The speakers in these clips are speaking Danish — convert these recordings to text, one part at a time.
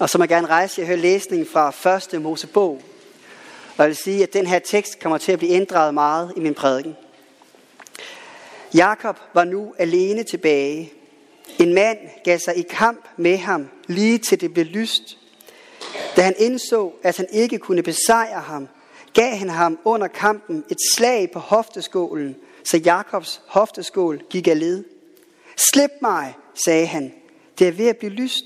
Og så må jeg gerne rejse og høre læsningen fra 1. Mosebog. Og jeg vil sige, at den her tekst kommer til at blive ændret meget i min prædiken. Jakob var nu alene tilbage. En mand gav sig i kamp med ham, lige til det blev lyst. Da han indså, at han ikke kunne besejre ham, gav han ham under kampen et slag på hofteskålen, så Jakobs hofteskål gik af led. Slip mig, sagde han. Det er ved at blive lyst.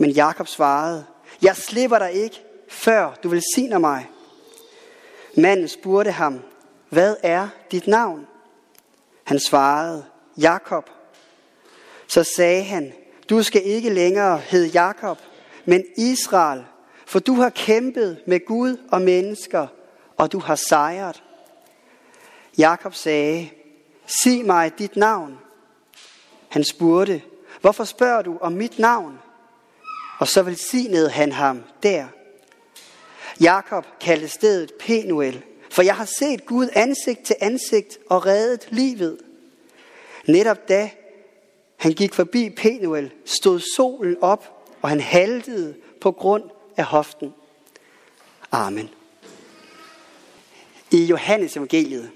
Men Jakob svarede, jeg slipper dig ikke, før du velsigner mig. Manden spurgte ham, hvad er dit navn? Han svarede, Jakob. Så sagde han, du skal ikke længere hedde Jakob, men Israel, for du har kæmpet med Gud og mennesker, og du har sejret. Jakob sagde, sig mig dit navn. Han spurgte, hvorfor spørger du om mit navn? Og så velsignede han ham der. Jakob kaldte stedet Penuel, for jeg har set Gud ansigt til ansigt og reddet livet. Netop da han gik forbi Penuel, stod solen op, og han haltede på grund af hoften. Amen. I Johannes evangeliet,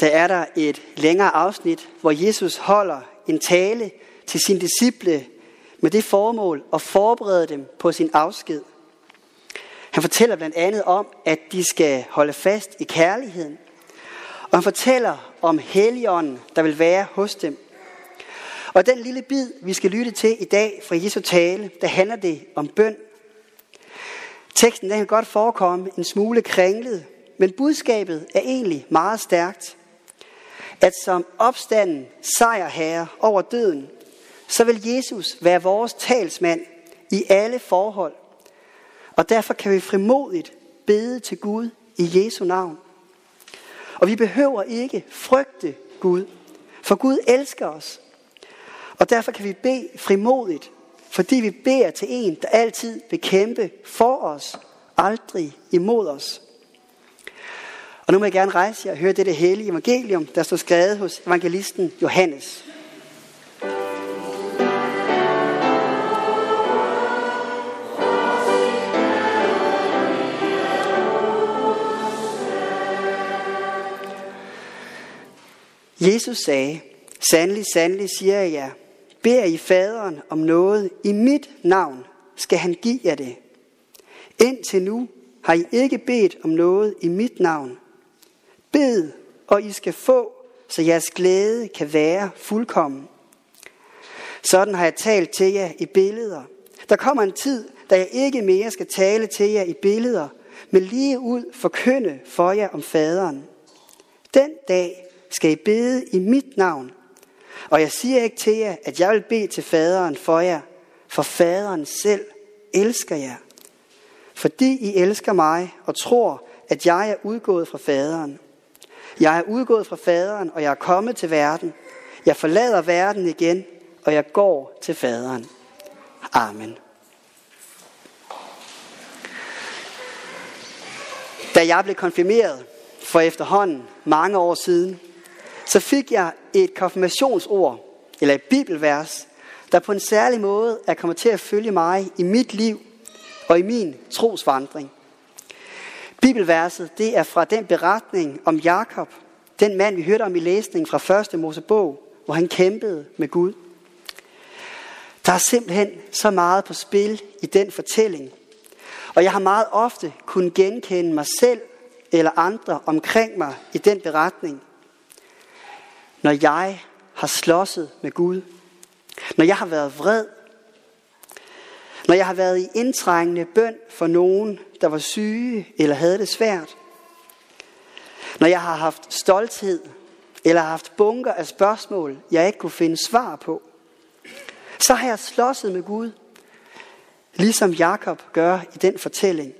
der er der et længere afsnit, hvor Jesus holder en tale til sine disciple med det formål at forberede dem på sin afsked. Han fortæller blandt andet om, at de skal holde fast i kærligheden. Og han fortæller om Helligånden, der vil være hos dem. Og den lille bid, vi skal lytte til i dag fra Jesu tale, der handler det om bøn. Teksten den kan godt forekomme en smule kringlet, men budskabet er egentlig meget stærkt. At som opstanden sejrherre over døden, så vil Jesus være vores talsmand i alle forhold. Og derfor kan vi frimodigt bede til Gud i Jesu navn. Og vi behøver ikke frygte Gud, for Gud elsker os. Og derfor kan vi bede frimodigt, fordi vi beder til en, der altid vil kæmpe for os, aldrig imod os. Og nu må jeg gerne rejse jer og høre dette hellige evangelium, der står skrevet hos evangelisten Johannes. Jesus sagde, sandelig, sandelig siger jeg jer, beder I faderen om noget i mit navn, skal han give jer det. Indtil nu har I ikke bedt om noget i mit navn. Bed, og I skal få, så jeres glæde kan være fuldkommen. Sådan har jeg talt til jer i billeder. Der kommer en tid, da jeg ikke mere skal tale til jer i billeder, men lige ud forkynde for jer om faderen. Den dag skal I bede i mit navn. Og jeg siger ikke til jer, at jeg vil bede til faderen for jer, for faderen selv elsker jer. Fordi I elsker mig og tror, at jeg er udgået fra faderen. Jeg er udgået fra faderen, og jeg er kommet til verden. Jeg forlader verden igen, og jeg går til faderen. Amen. Da jeg blev konfirmeret for efterhånden mange år siden, så fik jeg et konfirmationsord, eller et bibelvers, der på en særlig måde er kommet til at følge mig i mit liv og i min trosvandring. Bibelverset, det er fra den beretning om Jakob, den mand, vi hørte om i læsningen fra 1. Mosebog, hvor han kæmpede med Gud. Der er simpelthen så meget på spil i den fortælling. Og jeg har meget ofte kunnet genkende mig selv eller andre omkring mig i den beretning når jeg har slåsset med Gud, når jeg har været vred, når jeg har været i indtrængende bøn for nogen, der var syge eller havde det svært, når jeg har haft stolthed eller har haft bunker af spørgsmål, jeg ikke kunne finde svar på, så har jeg slåsset med Gud, ligesom Jakob gør i den fortælling.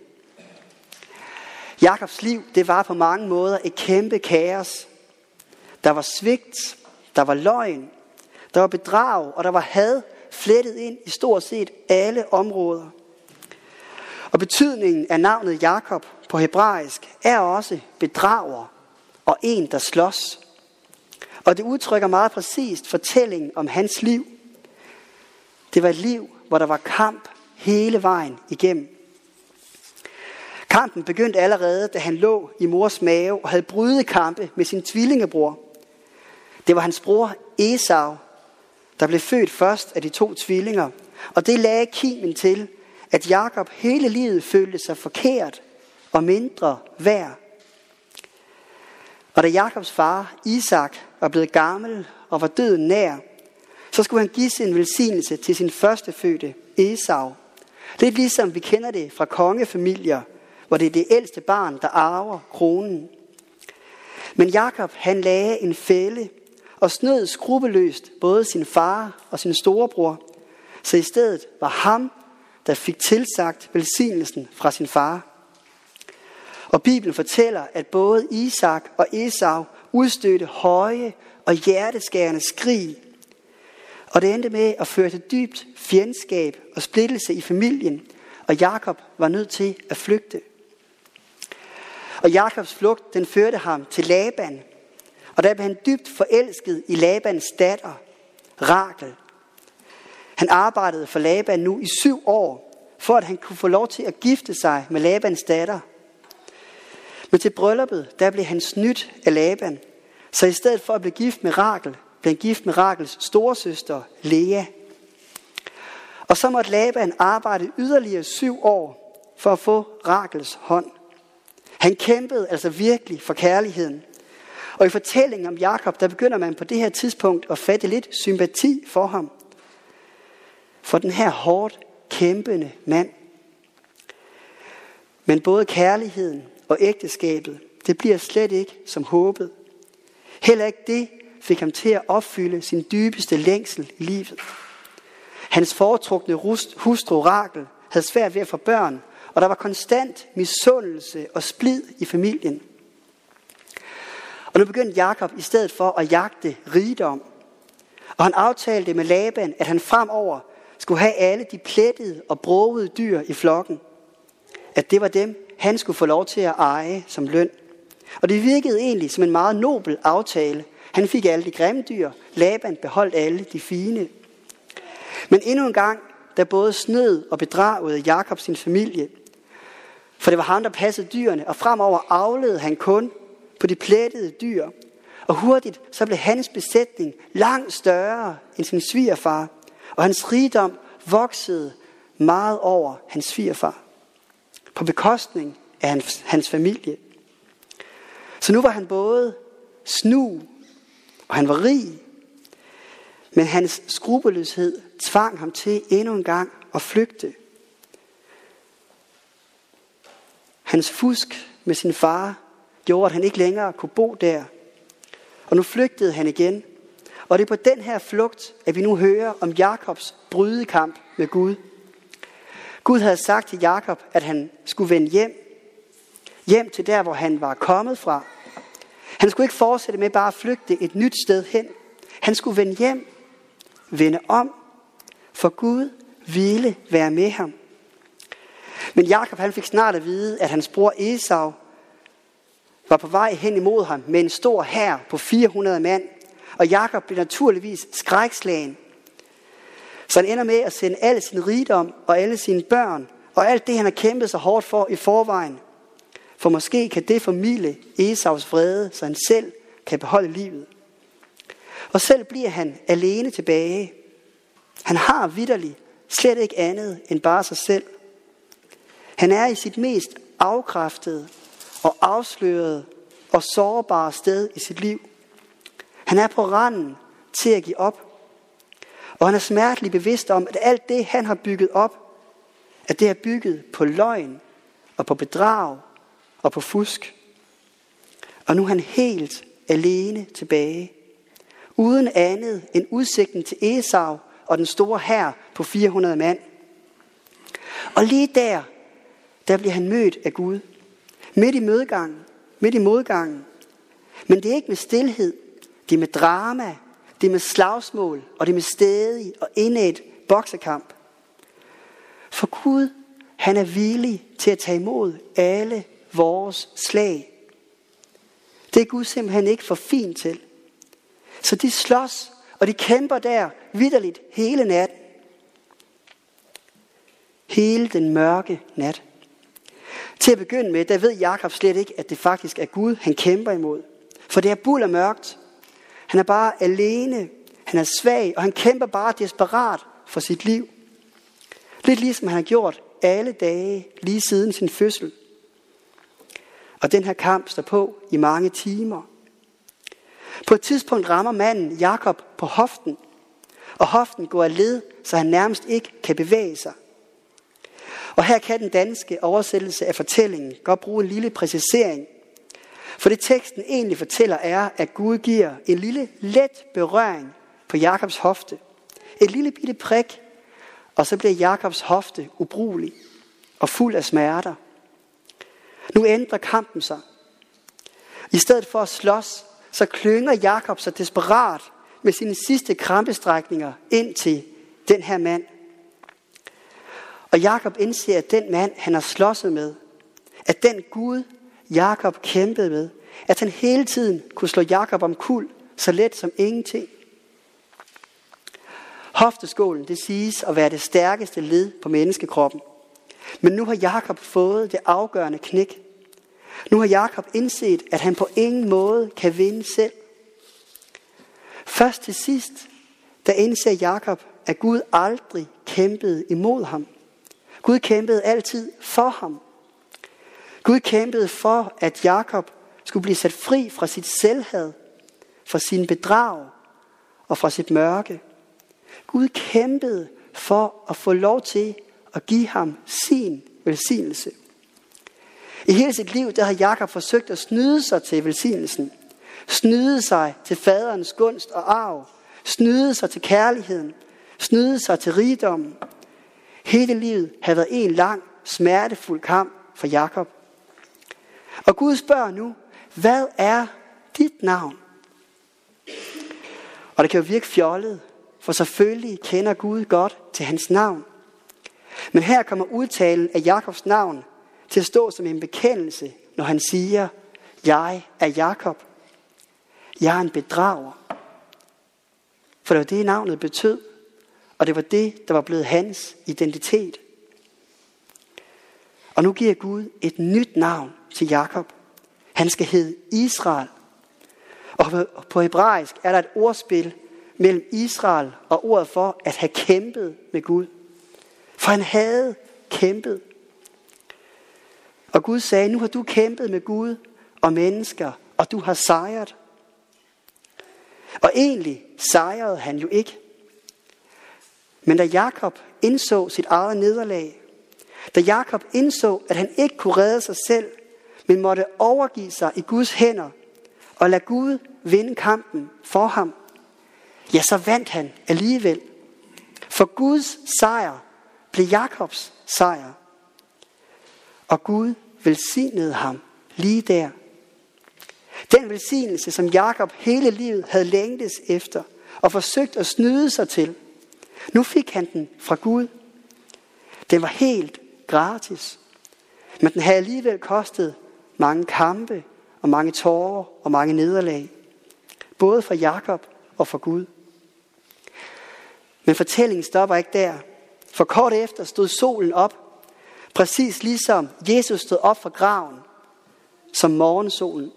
Jakobs liv, det var på mange måder et kæmpe kaos, der var svigt, der var løgn, der var bedrag, og der var had flettet ind i stort set alle områder. Og betydningen af navnet Jakob på hebraisk er også bedrager og en, der slås. Og det udtrykker meget præcist fortællingen om hans liv. Det var et liv, hvor der var kamp hele vejen igennem. Kampen begyndte allerede, da han lå i mors mave og havde brydet kampe med sin tvillingebror. Det var hans bror Esau, der blev født først af de to tvillinger, og det lagde kimen til, at Jakob hele livet følte sig forkert og mindre værd. Og da Jakobs far, Isak, var blevet gammel og var døden nær, så skulle han give sin velsignelse til sin førstefødte, Esau. Lidt ligesom vi kender det fra kongefamilier, hvor det er det ældste barn, der arver kronen. Men Jakob han lagde en fælde og snød skrupelløst både sin far og sin storebror, så i stedet var ham, der fik tilsagt velsignelsen fra sin far. Og Bibelen fortæller, at både Isak og Esau udstødte høje og hjerteskærende skrig. Og det endte med at føre til dybt fjendskab og splittelse i familien, og Jakob var nødt til at flygte. Og Jakobs flugt, den førte ham til Laban, og der blev han dybt forelsket i Labans datter, Rakel. Han arbejdede for Laban nu i syv år, for at han kunne få lov til at gifte sig med Labans datter. Men til brylluppet, der blev han snydt af Laban. Så i stedet for at blive gift med Rakel, blev han gift med Rakels storesøster, Lea. Og så måtte Laban arbejde yderligere syv år for at få Rakels hånd. Han kæmpede altså virkelig for kærligheden. Og i fortællingen om Jakob, der begynder man på det her tidspunkt at fatte lidt sympati for ham. For den her hårdt kæmpende mand. Men både kærligheden og ægteskabet, det bliver slet ikke som håbet. Heller ikke det fik ham til at opfylde sin dybeste længsel i livet. Hans foretrukne hustru Rakel havde svært ved at få børn, og der var konstant misundelse og splid i familien. Og nu begyndte Jakob i stedet for at jagte rigdom. Og han aftalte med Laban, at han fremover skulle have alle de plettede og brogede dyr i flokken. At det var dem, han skulle få lov til at eje som løn. Og det virkede egentlig som en meget nobel aftale. Han fik alle de grimme dyr, Laban beholdt alle de fine. Men endnu en gang, der både snød og bedragede Jakob sin familie. For det var ham, der passede dyrene, og fremover avlede han kun på de plettede dyr. Og hurtigt så blev hans besætning langt større end sin svigerfar, og hans rigdom voksede meget over hans svigerfar på bekostning af hans, hans familie. Så nu var han både snu, og han var rig, men hans skrupelløshed tvang ham til endnu en gang at flygte. Hans fusk med sin far gjorde, at han ikke længere kunne bo der. Og nu flygtede han igen. Og det er på den her flugt, at vi nu hører om Jakobs brydekamp med Gud. Gud havde sagt til Jakob, at han skulle vende hjem. Hjem til der, hvor han var kommet fra. Han skulle ikke fortsætte med bare at flygte et nyt sted hen. Han skulle vende hjem, vende om, for Gud ville være med ham. Men Jakob han fik snart at vide, at hans bror Esau var på vej hen imod ham med en stor hær på 400 mand. Og Jakob blev naturligvis skrækslagen. Så han ender med at sende al sin rigdom og alle sine børn og alt det, han har kæmpet så hårdt for i forvejen. For måske kan det formidle Esaus vrede, så han selv kan beholde livet. Og selv bliver han alene tilbage. Han har vidderligt slet ikke andet end bare sig selv. Han er i sit mest afkræftede og afslørede og sårbare sted i sit liv. Han er på randen til at give op. Og han er smerteligt bevidst om, at alt det, han har bygget op, at det er bygget på løgn og på bedrag og på fusk. Og nu er han helt alene tilbage. Uden andet end udsigten til Esau og den store hær på 400 mand. Og lige der, der bliver han mødt af Gud. Midt i mødegangen, midt i modgangen. Men det er ikke med stillhed, det er med drama, det er med slagsmål, og det er med stedig og indædt boksekamp. For Gud, han er villig til at tage imod alle vores slag. Det er Gud simpelthen ikke for fint til. Så de slås, og de kæmper der vidderligt hele natten. Hele den mørke nat. Til at begynde med, der ved Jakob slet ikke, at det faktisk er Gud, han kæmper imod. For det er buld og mørkt. Han er bare alene. Han er svag, og han kæmper bare desperat for sit liv. Lidt ligesom han har gjort alle dage lige siden sin fødsel. Og den her kamp står på i mange timer. På et tidspunkt rammer manden Jakob på hoften, og hoften går af led, så han nærmest ikke kan bevæge sig. Og her kan den danske oversættelse af fortællingen godt bruge en lille præcisering. For det teksten egentlig fortæller er, at Gud giver en lille let berøring på Jakobs hofte. Et lille bitte prik, og så bliver Jakobs hofte ubrugelig og fuld af smerter. Nu ændrer kampen sig. I stedet for at slås, så klynger Jakob sig desperat med sine sidste krampestrækninger ind til den her mand. Og Jakob indser, at den mand, han har slåsset med, at den Gud, Jakob kæmpede med, at han hele tiden kunne slå Jakob om kul, så let som ingenting. Hofteskålen, det siges at være det stærkeste led på menneskekroppen. Men nu har Jakob fået det afgørende knæk. Nu har Jakob indset, at han på ingen måde kan vinde selv. Først til sidst, der indser Jakob, at Gud aldrig kæmpede imod ham. Gud kæmpede altid for ham. Gud kæmpede for, at Jakob skulle blive sat fri fra sit selvhed, fra sin bedrag og fra sit mørke. Gud kæmpede for at få lov til at give ham sin velsignelse. I hele sit liv, der har Jakob forsøgt at snyde sig til velsignelsen. Snyde sig til faderens gunst og arv. Snyde sig til kærligheden. Snyde sig til rigdommen. Hele livet havde været en lang, smertefuld kamp for Jakob. Og Gud spørger nu, hvad er dit navn? Og det kan jo virke fjollet, for selvfølgelig kender Gud godt til hans navn. Men her kommer udtalen af Jakobs navn til at stå som en bekendelse, når han siger, jeg er Jakob. Jeg er en bedrager. For det var det, navnet betød, og det var det, der var blevet hans identitet. Og nu giver Gud et nyt navn til Jakob. Han skal hedde Israel. Og på hebraisk er der et ordspil mellem Israel og ordet for at have kæmpet med Gud. For han havde kæmpet. Og Gud sagde, nu har du kæmpet med Gud og mennesker, og du har sejret. Og egentlig sejrede han jo ikke. Men da Jakob indså sit eget nederlag, da Jakob indså, at han ikke kunne redde sig selv, men måtte overgive sig i Guds hænder og lade Gud vinde kampen for ham, ja, så vandt han alligevel. For Guds sejr blev Jakobs sejr. Og Gud velsignede ham lige der. Den velsignelse, som Jakob hele livet havde længtes efter og forsøgt at snyde sig til, nu fik han den fra Gud. Den var helt gratis. Men den havde alligevel kostet mange kampe og mange tårer og mange nederlag. Både for Jakob og for Gud. Men fortællingen stopper ikke der. For kort efter stod solen op, præcis ligesom Jesus stod op fra graven, som morgensolen.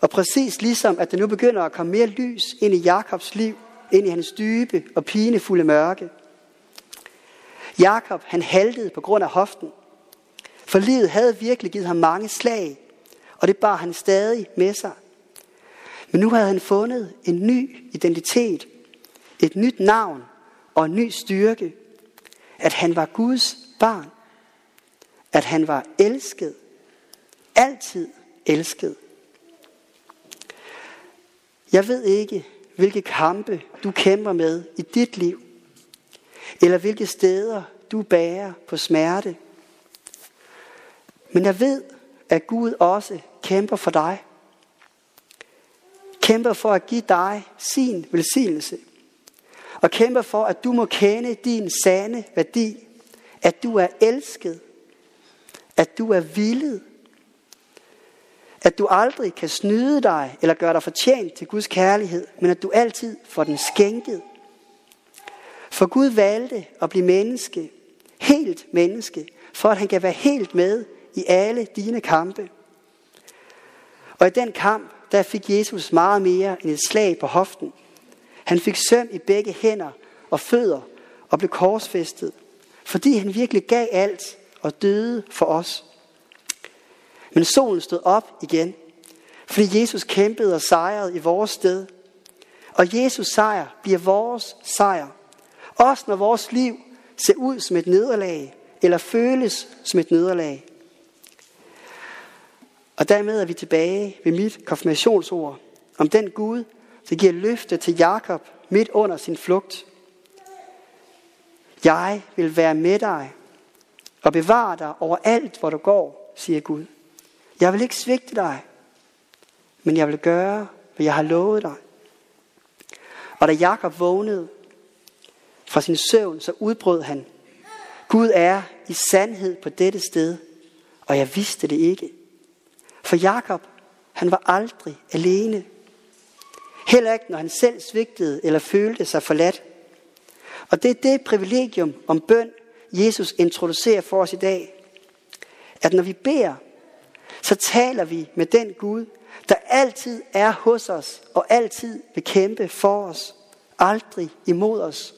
Og præcis ligesom, at der nu begynder at komme mere lys ind i Jakobs liv, ind i hans dybe og pinefulde mørke. Jakob, han haltede på grund af hoften. For livet havde virkelig givet ham mange slag, og det bar han stadig med sig. Men nu havde han fundet en ny identitet, et nyt navn og en ny styrke. At han var Guds barn. At han var elsket. Altid elsket. Jeg ved ikke, hvilke kampe du kæmper med i dit liv, eller hvilke steder du bærer på smerte. Men jeg ved, at Gud også kæmper for dig. Kæmper for at give dig sin velsignelse. Og kæmper for, at du må kende din sande værdi. At du er elsket. At du er villet. At du aldrig kan snyde dig eller gøre dig fortjent til Guds kærlighed, men at du altid får den skænket. For Gud valgte at blive menneske helt menneske, for at han kan være helt med i alle dine kampe. Og i den kamp, der fik Jesus meget mere end et slag på hoften. Han fik søm i begge hænder og fødder og blev korsfæstet, fordi han virkelig gav alt og døde for os. Men solen stod op igen, fordi Jesus kæmpede og sejrede i vores sted. Og Jesus sejr bliver vores sejr. Også når vores liv ser ud som et nederlag, eller føles som et nederlag. Og dermed er vi tilbage ved mit konfirmationsord om den Gud, der giver løfte til Jakob midt under sin flugt. Jeg vil være med dig og bevare dig over alt, hvor du går, siger Gud. Jeg vil ikke svigte dig, men jeg vil gøre, hvad jeg har lovet dig. Og da Jakob vågnede fra sin søvn, så udbrød han, Gud er i sandhed på dette sted, og jeg vidste det ikke. For Jakob, han var aldrig alene. Heller ikke, når han selv svigtede eller følte sig forladt. Og det er det privilegium om bøn, Jesus introducerer for os i dag. At når vi beder, så taler vi med den Gud, der altid er hos os og altid vil kæmpe for os, aldrig imod os.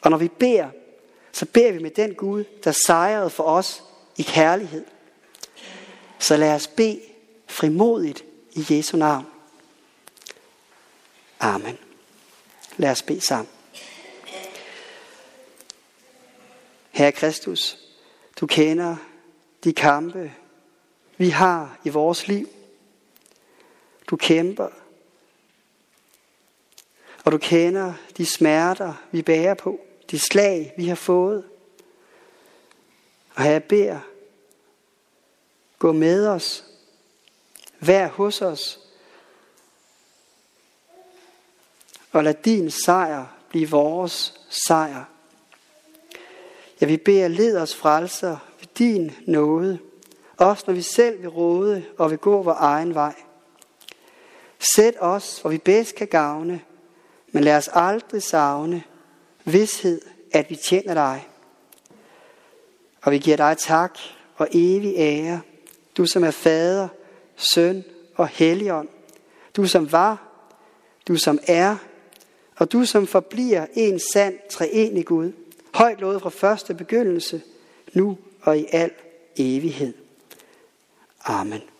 Og når vi beder, så beder vi med den Gud, der sejrede for os i kærlighed. Så lad os bede frimodigt i Jesu navn. Amen. Lad os bede sammen. Herre Kristus, du kender de kampe, vi har i vores liv. Du kæmper, og du kender de smerter, vi bærer på, de slag, vi har fået. Og her jeg beder, gå med os, vær hos os, og lad din sejr blive vores sejr. Ja, vi beder, led os frelser ved din nåde, også når vi selv vil råde og vil gå vores egen vej. Sæt os, hvor vi bedst kan gavne, men lad os aldrig savne vidshed, at vi tjener dig. Og vi giver dig tak og evig ære, du som er fader, søn og helligånd. Du som var, du som er, og du som forbliver en sand treenig Gud. Højt lovet fra første begyndelse, nu og i al evighed. Amen.